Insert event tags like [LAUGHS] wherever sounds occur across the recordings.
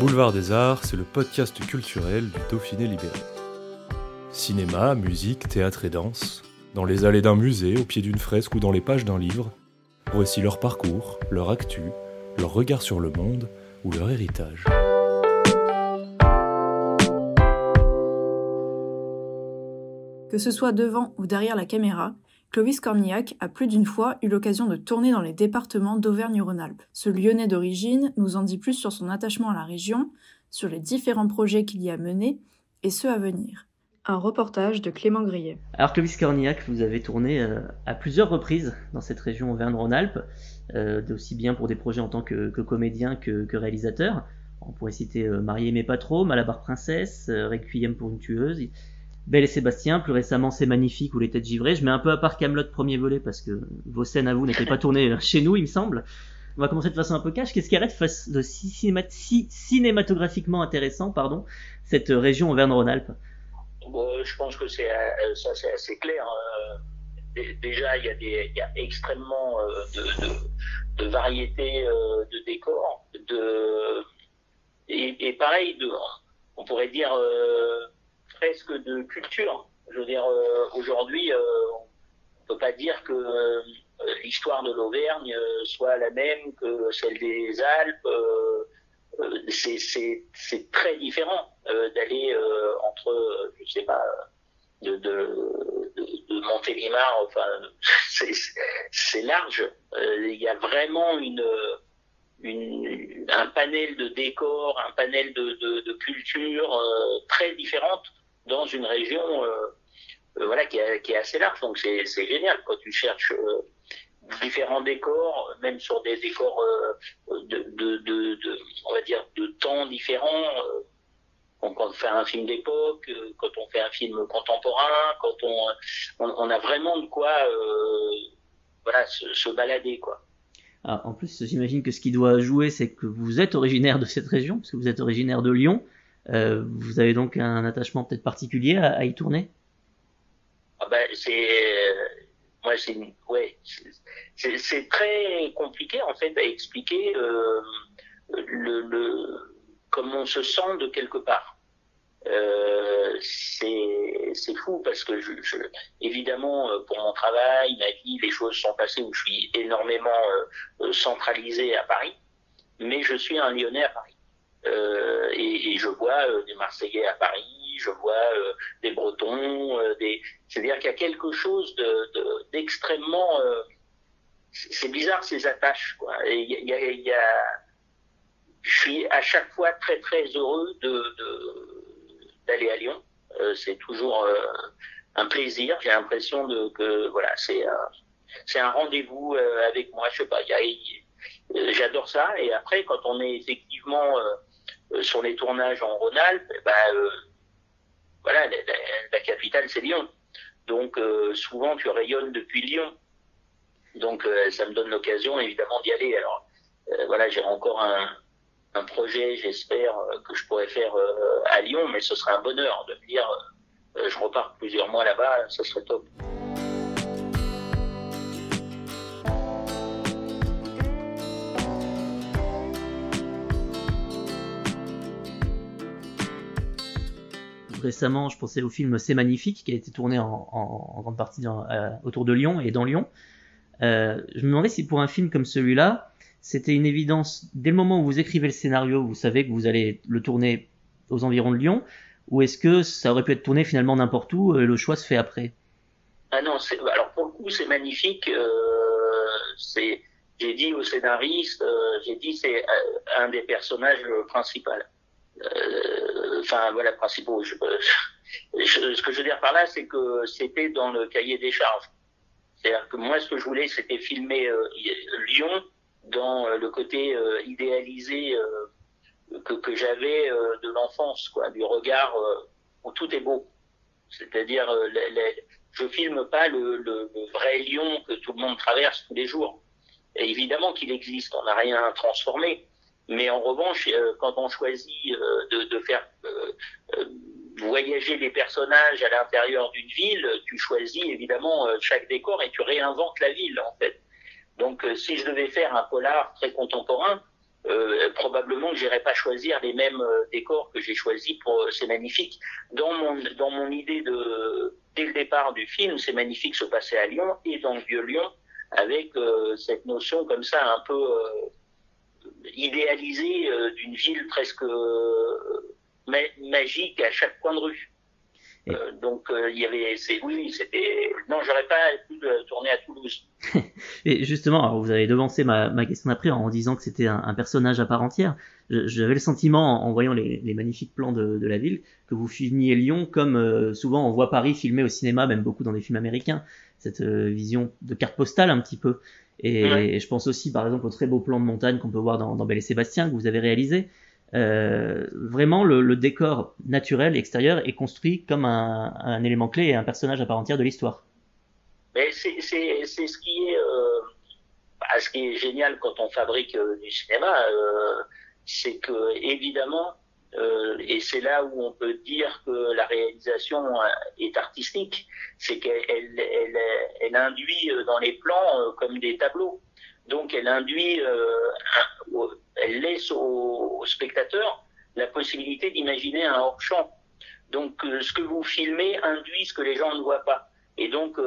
Boulevard des Arts, c'est le podcast culturel du Dauphiné libéré. Cinéma, musique, théâtre et danse, dans les allées d'un musée, au pied d'une fresque ou dans les pages d'un livre, voici leur parcours, leur actu, leur regard sur le monde ou leur héritage. Que ce soit devant ou derrière la caméra, Clovis Cornillac a plus d'une fois eu l'occasion de tourner dans les départements d'Auvergne-Rhône-Alpes. Ce lyonnais d'origine nous en dit plus sur son attachement à la région, sur les différents projets qu'il y a menés et ceux à venir. Un reportage de Clément Grillet. Alors Clovis Cornillac, vous avez tourné euh, à plusieurs reprises dans cette région Auvergne-Rhône-Alpes, euh, aussi bien pour des projets en tant que, comédien que, réalisateur. On pourrait citer euh, Marié mais pas trop, Malabar Princesse, Requiem pour une tueuse. Belle et Sébastien, plus récemment C'est magnifique ou Les Têtes givrées. Je mets un peu à part Camelot premier volet parce que vos scènes à vous n'étaient pas tournées chez nous, il me semble. On va commencer de façon un peu cash. Qu'est-ce qui arrête de si, cinématographiquement intéressant, pardon, cette région Auvergne-Rhône-Alpes? Bon, Je pense que c'est euh, assez clair. Déjà, il y a, des, y a extrêmement euh, de, de, variétés euh, de décors, de et, et pareil, de, on pourrait dire presque de culture. Je veux dire, euh, aujourd'hui, euh, on peut pas dire que euh, l'histoire de l'Auvergne soit la même que celle des Alpes. c'est très différent d'aller entre, je sais pas, de, de, de, Montélimar, enfin, [LAUGHS] c'est large. Il y a vraiment un panel de décors, un panel de, de cultures très différentes dans une région euh, euh, voilà, qui, est assez large. Donc c'est génial quand tu cherches euh, différents décors, même sur des décors de, on va dire, de temps différents. Quand on fait un film d'époque, quand on fait un film contemporain, quand on, on, a vraiment de quoi, voilà, se, balader, quoi. Ah, en plus, j'imagine que ce qui doit jouer, c'est que vous êtes originaire de cette région, parce que vous êtes originaire de Lyon. Euh, vous avez donc un attachement peut-être particulier à, y tourner? Ah ben, c'est moi c'est ouais c'est très compliqué en fait à expliquer euh, le, le comment on se sent de quelque part. Euh, c'est fou parce que je, évidemment euh, pour mon travail, ma vie, les choses sont passées où je suis énormément euh, centralisé à Paris, mais je suis un Lyonnais à Paris. Euh, et, je vois euh, des Marseillais à Paris, je vois euh, des Bretons, c'est-à-dire qu'il y a quelque chose d'extrêmement... De, c'est bizarre ces attaches, quoi. Je suis à chaque fois très très heureux d'aller à Lyon. c'est toujours un plaisir. J'ai l'impression que voilà, c'est un rendez-vous avec moi. Je sais pas, j'adore ça. Et après, quand on est effectivement sur les tournages en Rhône-Alpes, bah, euh, voilà, la, capitale c'est Lyon. Donc euh, souvent tu rayonnes depuis Lyon. Donc ça me donne l'occasion évidemment d'y aller. Alors voilà, j'ai encore un, un projet, j'espère que je pourrais faire à Lyon, mais ce serait un bonheur de me dire je repars plusieurs mois là-bas, ce serait top. Récemment, je pensais au film C'est magnifique, qui a été tourné en, grande partie euh, autour de Lyon et dans Lyon. Euh, je me demandais si pour un film comme celui-là, c'était une évidence dès le moment où vous écrivez le scénario, vous savez que vous allez le tourner aux environs de Lyon, ou est-ce que ça aurait pu être tourné finalement n'importe où et le choix se fait après? Ah non, alors pour le coup c'est magnifique. Euh, j'ai dit au scénariste, j'ai dit c'est un des personnages principaux. Euh, enfin voilà, principaux. Je, ce que je veux dire par là, c'est que c'était dans le cahier des charges. C'est-à-dire que moi, ce que je voulais, c'était filmer Lyon dans le côté idéalisé que, j'avais de l'enfance, quoi, du regard où tout est beau. C'est-à-dire, je filme pas le, le, le, vrai Lyon que tout le monde traverse tous les jours. Et évidemment qu'il existe, on n'a rien transformé. Mais en revanche, euh, quand on choisit euh, de, faire euh, voyager les personnages à l'intérieur d'une ville, tu choisis évidemment chaque décor et tu réinventes la ville en fait. Donc si je devais faire un polar très contemporain, probablement que j'irais pas choisir les mêmes décors que j'ai choisis pour C'est magnifique. Dans mon dans mon idée de dès le départ du film, C'est magnifique se passer à Lyon et dans le vieux Lyon avec cette notion comme ça un peu euh, d'une ville presque euh, magique à chaque coin de rue. Euh, donc il y avait, c'est oui, c'était non, j'aurais pas pu tourner à Toulouse. [LAUGHS] et justement, alors vous avez devancé ma, ma question d'après en disant que c'était un, personnage à part entière. J'avais le sentiment, en, voyant les, les, magnifiques plans de, de, la ville, que vous filmiez Lyon comme souvent on voit Paris filmé au cinéma, même beaucoup dans des films américains, cette vision de carte postale un petit peu. Et, je pense aussi, par exemple, au très beau plan de montagne qu'on peut voir dans, dans Belle et Sébastien que vous avez réalisé. Euh, vraiment, le, le, décor naturel extérieur est construit comme un, un, élément clé et un personnage à part entière de l'histoire. Mais c'est ce qui est euh, bah, ce qui est génial quand on fabrique euh, du cinéma, euh, c'est que évidemment euh, et c'est là où on peut dire que la réalisation euh, est artistique, c'est qu'elle elle, elle, induit euh, dans les plans comme des tableaux. Donc elle induit, elle laisse au, spectateur la possibilité d'imaginer un hors-champ. Donc ce que vous filmez induit ce que les gens ne voient pas. Et donc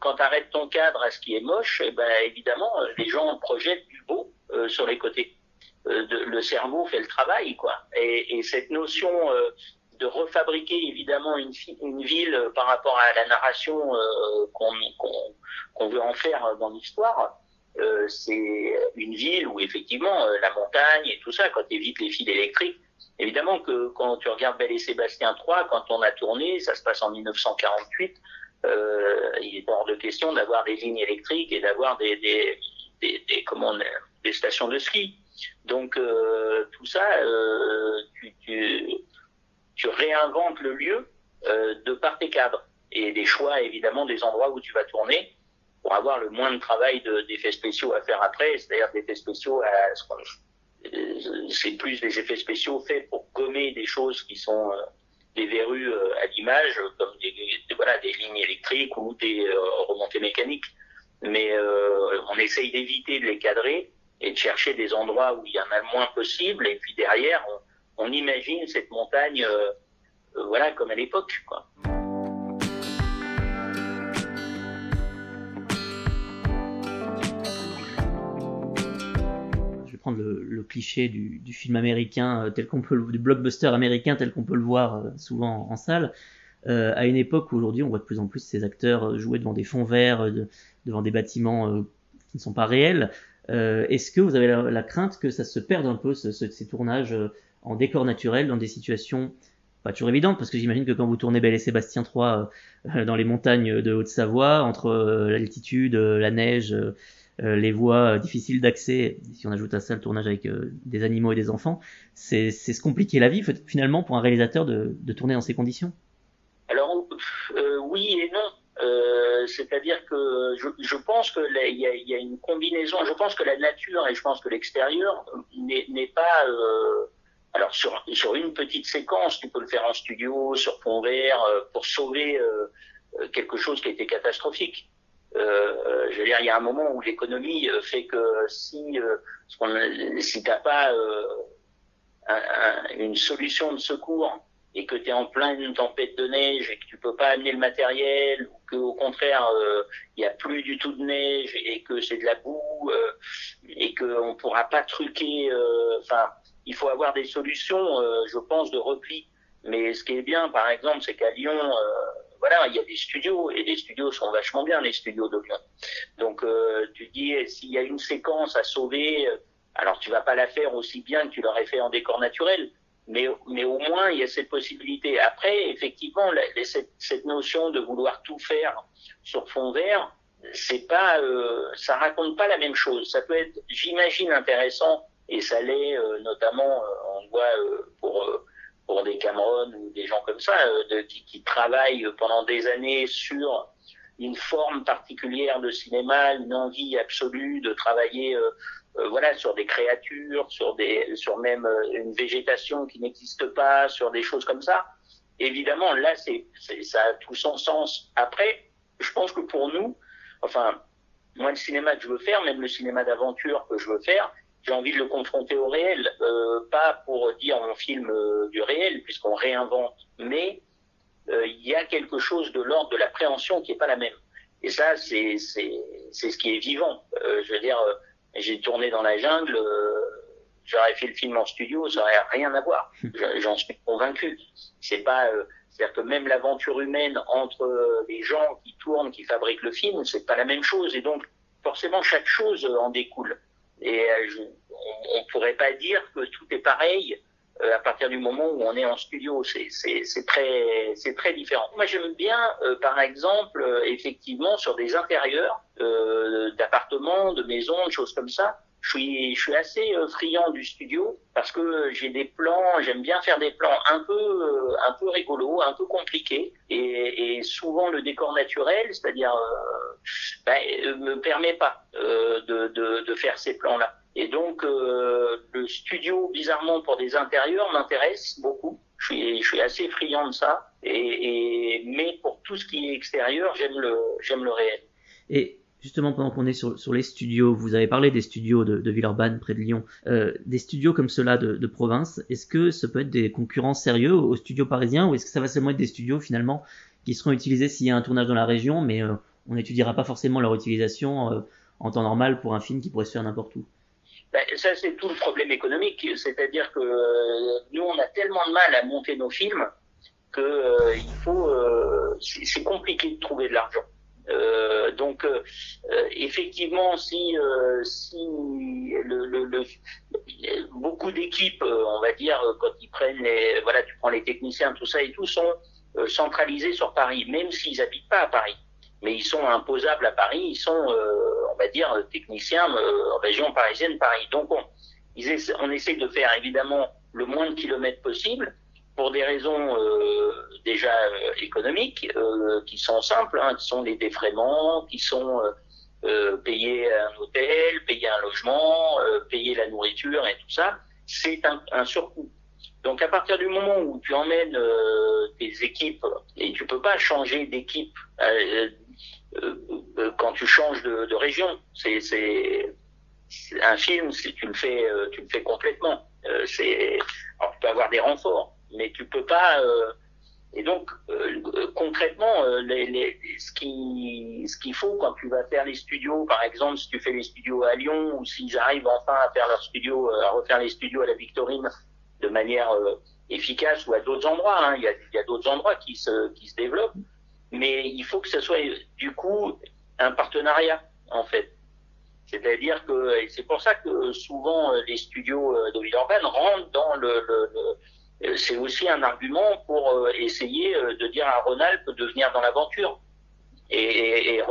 quand tu arrêtes ton cadre à ce qui est moche, eh ben, évidemment les gens projettent du beau sur les côtés. Euh, le cerveau fait le travail, quoi. Et, et cette notion euh, de refabriquer évidemment une, une, ville par rapport à la narration euh, qu'on veut en faire dans l'histoire, euh, c'est une ville où effectivement la montagne et tout ça, quand tu évites les fils électriques, évidemment que quand tu regardes Belle et Sébastien 3, quand on a tourné, ça se passe en 1948, euh, il est hors de question d'avoir des lignes électriques et d'avoir des, des, des, des, comment, des stations de ski. Donc euh, tout ça, euh, tu, réinventes le lieu euh, de par tes cadres et des choix évidemment des endroits où tu vas tourner pour avoir le moins de travail d'effets spéciaux à faire après, c'est-à-dire des effets spéciaux c'est plus des effets spéciaux faits pour gommer des choses qui sont des verrues à l'image, comme voilà, des lignes électriques ou des remontées mécaniques. Mais on essaye d'éviter de les cadrer et de chercher des endroits où il y en a le moins possible. Et puis derrière, on, imagine cette montagne, euh, euh, voilà, comme à l'époque. Je vais prendre le, cliché du, film américain euh, tel peut du blockbuster américain tel qu'on peut le voir souvent en, salle. À une époque où aujourd'hui on voit de plus en plus ces acteurs jouer devant des fonds verts, de, devant des bâtiments qui ne sont pas réels. Euh, est-ce que vous avez la, crainte que ça se perde un peu, ce, ces tournages euh, en décor naturel, dans des situations pas toujours évidentes, parce que j'imagine que quand vous tournez Belle et Sébastien 3 euh, dans les montagnes de Haute-Savoie, entre l'altitude, la neige, les voies difficiles d'accès, si on ajoute à ça le tournage avec des animaux et des enfants, c'est se compliquer la vie finalement pour un réalisateur de, de tourner dans ces conditions? Alors oui et non. Euh, c'est-à-dire que je, pense que il y a, une combinaison. Je pense que la nature et je pense que l'extérieur n'est pas. Euh, alors sur, une petite séquence, tu peux le faire en studio, sur fond vert, euh, pour sauver quelque chose qui a été catastrophique. Je veux dire, il y a un moment où l'économie fait que si si t'as pas un, une solution de secours et que tu es en pleine tempête de neige et que tu peux pas amener le matériel ou que au contraire euh, il y a plus du tout de neige et que c'est de la boue euh, et que on pourra pas truquer euh, enfin il faut avoir des solutions je pense de repli. Mais ce qui est bien par exemple c'est qu'à Lyon voilà il y a des studios et les studios sont vachement bien les studios de Lyon. Donc tu dis s'il y a une séquence à sauver alors tu vas pas la faire aussi bien que tu l'aurais fait en décor naturel mais, mais au moins il y a cette possibilité. Après, effectivement, cette, cette, notion de vouloir tout faire sur fond vert, c'est pas, euh, ça raconte pas la même chose. Ça peut être, j'imagine, intéressant et ça l'est notamment, on voit pour pour des Cameron ou des gens comme ça de, qui, qui travaillent pendant des années sur une forme particulière de cinéma, une envie absolue de travailler euh, euh, voilà sur des créatures, sur des sur même euh, une végétation qui n'existe pas, sur des choses comme ça. Évidemment, là c'est ça a tout son sens. Après, je pense que pour nous, enfin moi le cinéma que je veux faire, même le cinéma d'aventure que je veux faire, j'ai envie de le confronter au réel, euh, pas pour dire on filme du réel puisqu'on réinvente, mais euh, il y a quelque chose de l'ordre de l'appréhension qui est pas la même. Et ça, c'est c'est ce qui est vivant. Euh, je veux dire, euh, j'ai tourné dans la jungle. J'aurais fait le film en studio, ça aurait rien à voir. J'en suis convaincu. C'est pas, c'est-à-dire que même l'aventure humaine entre les gens qui tournent, qui fabriquent le film, c'est pas la même chose. Et donc, forcément, chaque chose en découle. Et on, on pourrait pas dire que tout est pareil euh, à partir du moment où on est en studio. C'est très, très différent. Moi, j'aime bien, euh, par exemple, euh, effectivement, sur des intérieurs d'appartements, de maisons, de choses comme ça. Je suis, je suis assez friand du studio parce que j'ai des plans, j'aime bien faire des plans un peu, un peu rigolos, un peu compliqués, et, et souvent le décor naturel, c'est-à-dire, ben, me permet pas de, de, de faire ces plans-là. Et donc, euh, le studio, bizarrement, pour des intérieurs, m'intéresse beaucoup. Je suis, assez friand de ça. Et, mais pour tout ce qui est extérieur, j'aime le, réel. Et justement, pendant qu'on est sur, les studios, vous avez parlé des studios de, de Villeurbanne, près de Lyon. Euh, des studios comme ceux-là de, province, est-ce que ça peut être des concurrents sérieux aux studios parisiens ou est-ce que ça va seulement être des studios, finalement, qui seront utilisés s'il y a un tournage dans la région, mais euh, on n'étudiera pas forcément leur utilisation en temps normal pour un film qui pourrait se faire n'importe où? Ben, ça, c'est tout le problème économique. C'est-à-dire que euh, nous, on a tellement de mal à monter nos films que euh, il faut, euh, c'est compliqué de trouver de l'argent. donc, effectivement, si, si le, le, beaucoup d'équipes, on va dire, quand ils prennent les, voilà, tu prends les techniciens, tout ça et tout, sont centralisés sur Paris, même s'ils habitent pas à Paris mais ils sont imposables à Paris, ils sont, euh, on va dire, techniciens euh, en région parisienne, Paris. Donc on, essaie de faire évidemment le moins de kilomètres possible pour des raisons euh, déjà économiques qui sont simples, hein, qui sont les défraiements, qui sont payer un hôtel, payer un logement, payer la nourriture et tout ça. C'est un, surcoût. Donc à partir du moment où tu emmènes tes équipes et tu peux pas changer d'équipe quand tu changes de, région. C'est, un film, tu le fais, euh, tu le fais complètement. alors, tu peux avoir des renforts, mais tu peux pas. et donc concrètement, ce qui, ce qu'il faut quand tu vas faire les studios, par exemple, si tu fais les studios à Lyon ou s'ils arrivent enfin à faire leurs studios, à refaire les studios à la Victorine de manière efficace ou à d'autres endroits. Hein. Il y a, y a d'autres endroits qui se, qui se développent mais il faut que ce soit du coup un partenariat en fait. C'est-à-dire que c'est pour ça que souvent euh, les studios euh, de Villeurbanne rentrent dans le, le c'est aussi un argument pour euh, essayer de dire à Ronalp de venir dans l'aventure. Et, et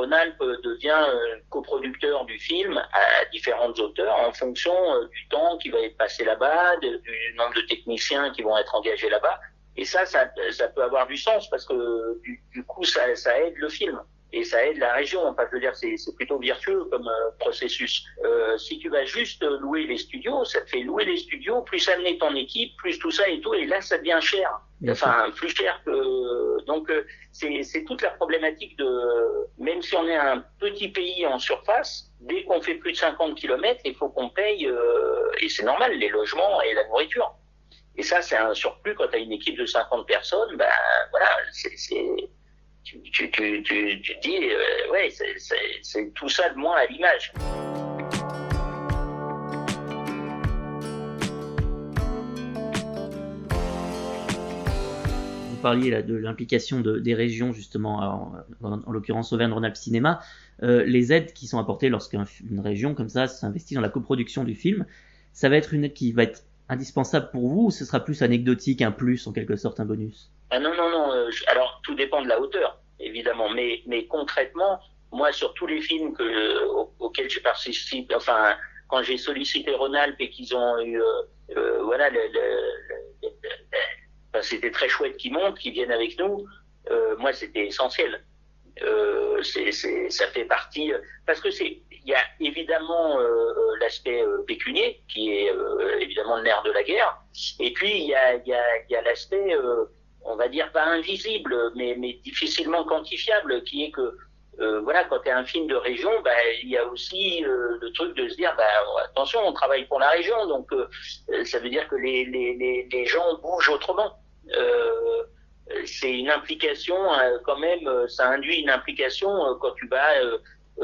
devient coproducteur du film à différentes auteurs en fonction du temps qui va être passé là-bas, du nombre de techniciens qui vont être engagés là-bas. Et ça, ça, ça, peut avoir du sens parce que du, du coup, ça, ça, aide le film et ça aide la région. Enfin, je veux dire, c'est plutôt vertueux comme euh, processus. Euh, si tu vas juste louer les studios, ça te fait louer les studios, plus amener ton équipe, plus tout ça et tout, et là, ça devient cher. enfin, plus cher que. Donc, euh, c'est toute la problématique de. Même si on est un petit pays en surface, dès qu'on fait plus de 50 kilomètres, il faut qu'on paye, euh, et c'est normal, les logements et la nourriture. Et ça, c'est un surplus quand tu as une équipe de 50 personnes, ben voilà, c'est, tu, tu, dis, euh, ouais, c'est tout ça de moins à l'image. Vous parliez de l'implication de, des régions justement, en, en, l'occurrence Auvergne-Rhône-Alpes Cinéma, euh, les aides qui sont apportées lorsqu'une région comme ça s'investit dans la coproduction du film, ça va être une aide qui va être indispensable pour vous ou ce sera plus anecdotique, un plus en quelque sorte, un bonus? Ah Non, non, non. Euh, alors tout dépend de la hauteur, évidemment, mais, concrètement, moi, sur tous les films que, auxquels j'ai participé, enfin, quand j'ai sollicité Ronald et qu'ils ont eu, voilà, le, le, c'était très chouette qu'ils montent, qu'ils viennent avec nous. moi, c'était essentiel. Euh, c'est, ça fait partie parce que c'est il y a évidemment euh, l'aspect euh, pécunier qui est évidemment le nerf de la guerre et puis il y a l'aspect on va dire pas invisible mais difficilement quantifiable qui est que voilà, quand tu es un film de région, bah, il y a aussi le truc de se dire, bah, attention, on travaille pour la région, donc ça veut dire que les, gens bougent autrement. Euh, c'est une implication euh, quand même, euh, ça induit une implication euh, quand tu vas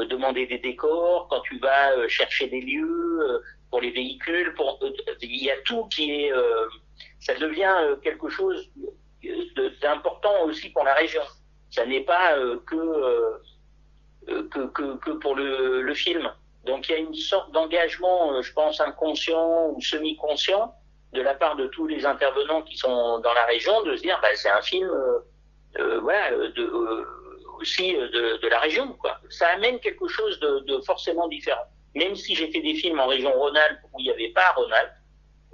demander des décors, quand tu vas chercher des lieux pour les véhicules, pour il y a tout qui est, ça devient quelque chose d'important aussi pour la région. Ça n'est pas que, que, que, pour le, film. Donc il y a une sorte d'engagement, je pense, inconscient ou semi-conscient de la part de tous les intervenants qui sont dans la région de se dire bah, c'est un film euh, euh voilà, de, euh, aussi de, de, la région. Quoi. Ça amène quelque chose de, de forcément différent. Même si j'ai fait des films en région Rhône-Alpes où il n'y avait pas Rhône-Alpes,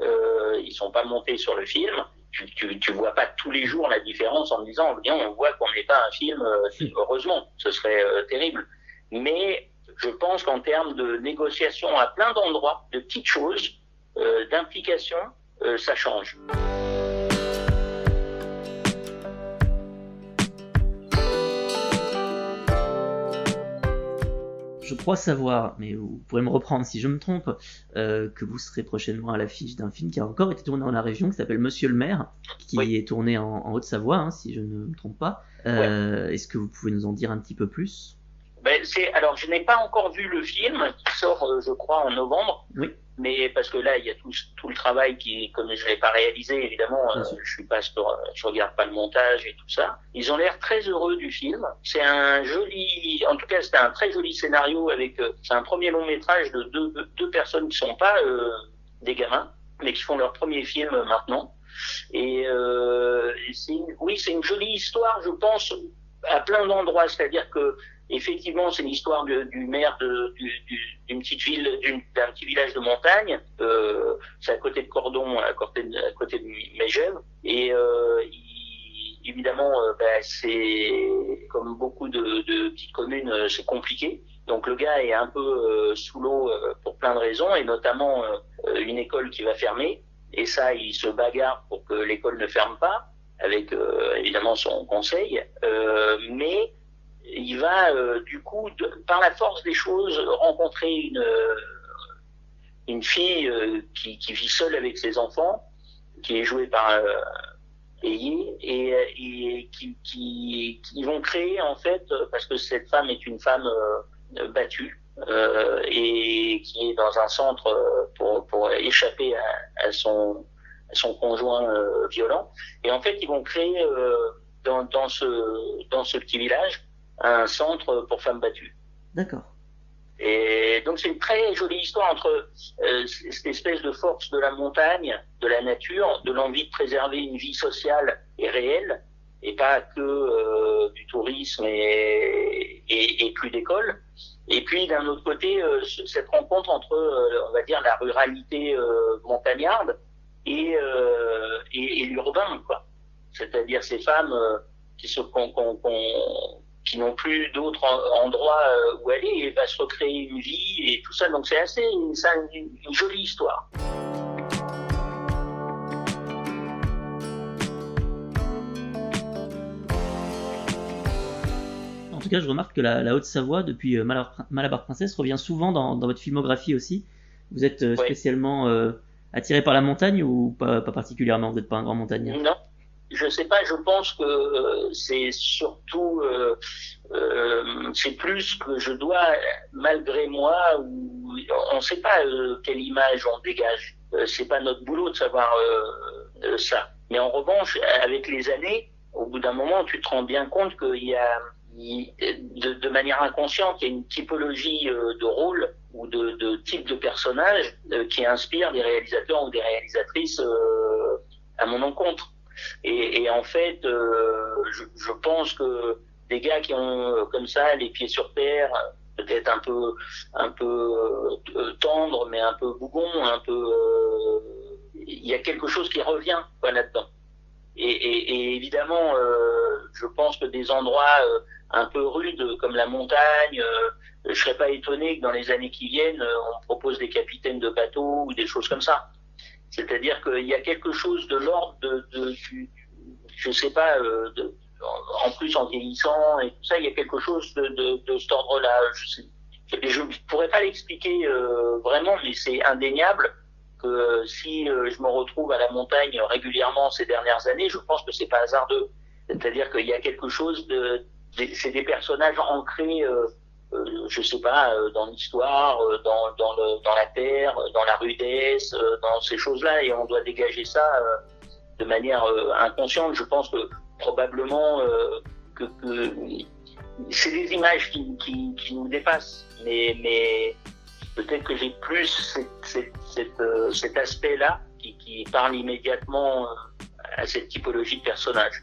euh, ils sont pas montés sur le film. Tu, tu, tu, vois pas tous les jours la différence en disant bien on voit qu'on n'est pas un film euh, heureusement ce serait terrible mais je pense qu'en termes de négociation à plein d'endroits de petites choses d'implication euh, ça change. Je crois savoir, mais vous pourrez me reprendre si je me trompe, euh, que vous serez prochainement à l'affiche d'un film qui a encore été tourné dans la région, qui s'appelle Monsieur le maire, qui est tourné en, Haute-Savoie, hein, si je ne me trompe pas. Euh, est-ce que vous pouvez nous en dire un petit peu plus? Ben, alors je n'ai pas encore vu le film qui sort, je crois, en novembre. Oui mais parce que là il y a tout, tout le travail qui comme je l'ai pas réalisé évidemment euh, je suis pas sur, je regarde pas le montage et tout ça. Ils ont l'air très heureux du film. C'est un joli en tout cas c'est un très joli scénario avec euh, c'est un premier long métrage de deux, deux personnes qui sont pas euh, des gamins mais qui font leur premier film maintenant. Et, euh, c'est oui c'est une jolie histoire je pense à plein d'endroits. C'est-à-dire que Effectivement, c'est l'histoire du maire d'une petite ville, d'un petit village de montagne. Euh, c'est à côté de Cordon, à côté de, à. Et euh, évidemment, euh, ben, c'est comme beaucoup de, de petites communes, c'est compliqué. Donc le gars est un peu sous l'eau pour plein de raisons, et notamment une école qui va fermer. Et ça, il se bagarre pour que l'école ne ferme pas, avec évidemment son conseil. mais il va euh, du coup, par la force des choses, rencontrer une, euh, une fille euh, qui, qui, vit seule avec ses enfants, qui est jouée par euh, et, et qui, qui, qui, vont créer en fait, parce que cette femme est une femme battue et qui est dans un centre pour, pour échapper à, à son, son conjoint violent. Et en fait, ils vont créer dans, dans, ce, dans ce petit village un centre pour femmes battues. D'accord. Et donc c'est une très jolie histoire entre euh, cette espèce de force de la montagne, de la nature, de l'envie de préserver une vie sociale et réelle, et pas que euh, du tourisme et, et, et plus d'école. Et puis d'un autre côté, euh, cette rencontre entre, euh, on va dire, la ruralité euh, montagnarde et, et, et l'urbain, quoi. C'est-à-dire ces femmes qui se qu'on qui n'ont plus d'autres endroits euh, où aller et va se recréer une vie et tout ça. Donc c'est assez une, une, jolie histoire. En tout cas, je remarque que la, Haute-Savoie, depuis euh, Malabar, Princesse, revient souvent dans, votre filmographie aussi. Vous êtes euh, spécialement attiré par la montagne ou pas, pas particulièrement? Vous n'êtes pas un grand montagnard? Non, je sais pas, je pense que euh, c'est surtout, euh, euh, c'est plus que je dois, malgré moi, ou on ne sait pas quelle image on dégage. c'est pas notre boulot de savoir ça. Mais en revanche, avec les années, au bout d'un moment, tu te rends bien compte qu'il y a, de, de, manière inconsciente, il y a une typologie de rôle ou de, de type de personnage qui inspire des réalisateurs ou des réalisatrices à mon encontre. Et, en fait, euh, je, pense que des gars qui ont comme ça les pieds sur terre, peut-être un peu un peu tendre, mais un peu bougon, un peu il y a quelque chose qui revient là-dedans. Et, évidemment, euh, je pense que des endroits euh, un peu rudes comme la montagne, euh, je serais pas étonné que dans les années qui viennent, euh, on propose des capitaines de bateaux ou des choses comme ça. C'est-à-dire qu'il y a quelque chose de l'ordre de, de, du, je sais pas, euh, de, en plus en vieillissant et tout ça, il y a quelque chose de, de, de cet ordre-là. Je je pourrais pas l'expliquer vraiment, mais c'est indéniable que euh, si euh, je me retrouve à la montagne régulièrement ces dernières années, je pense que c'est pas hasardeux. C'est-à-dire qu'il y a quelque chose de, c'est des personnages ancrés, euh, euh, je sais pas, dans l'histoire, dans, dans, dans la terre, dans la rudesse, dans ces choses-là, et on doit dégager ça de manière inconsciente. Je pense que probablement que, c'est des images qui, qui, nous dépassent, mais, mais peut-être que j'ai plus euh, cet aspect-là qui, qui, parle immédiatement euh, à cette typologie de personnage.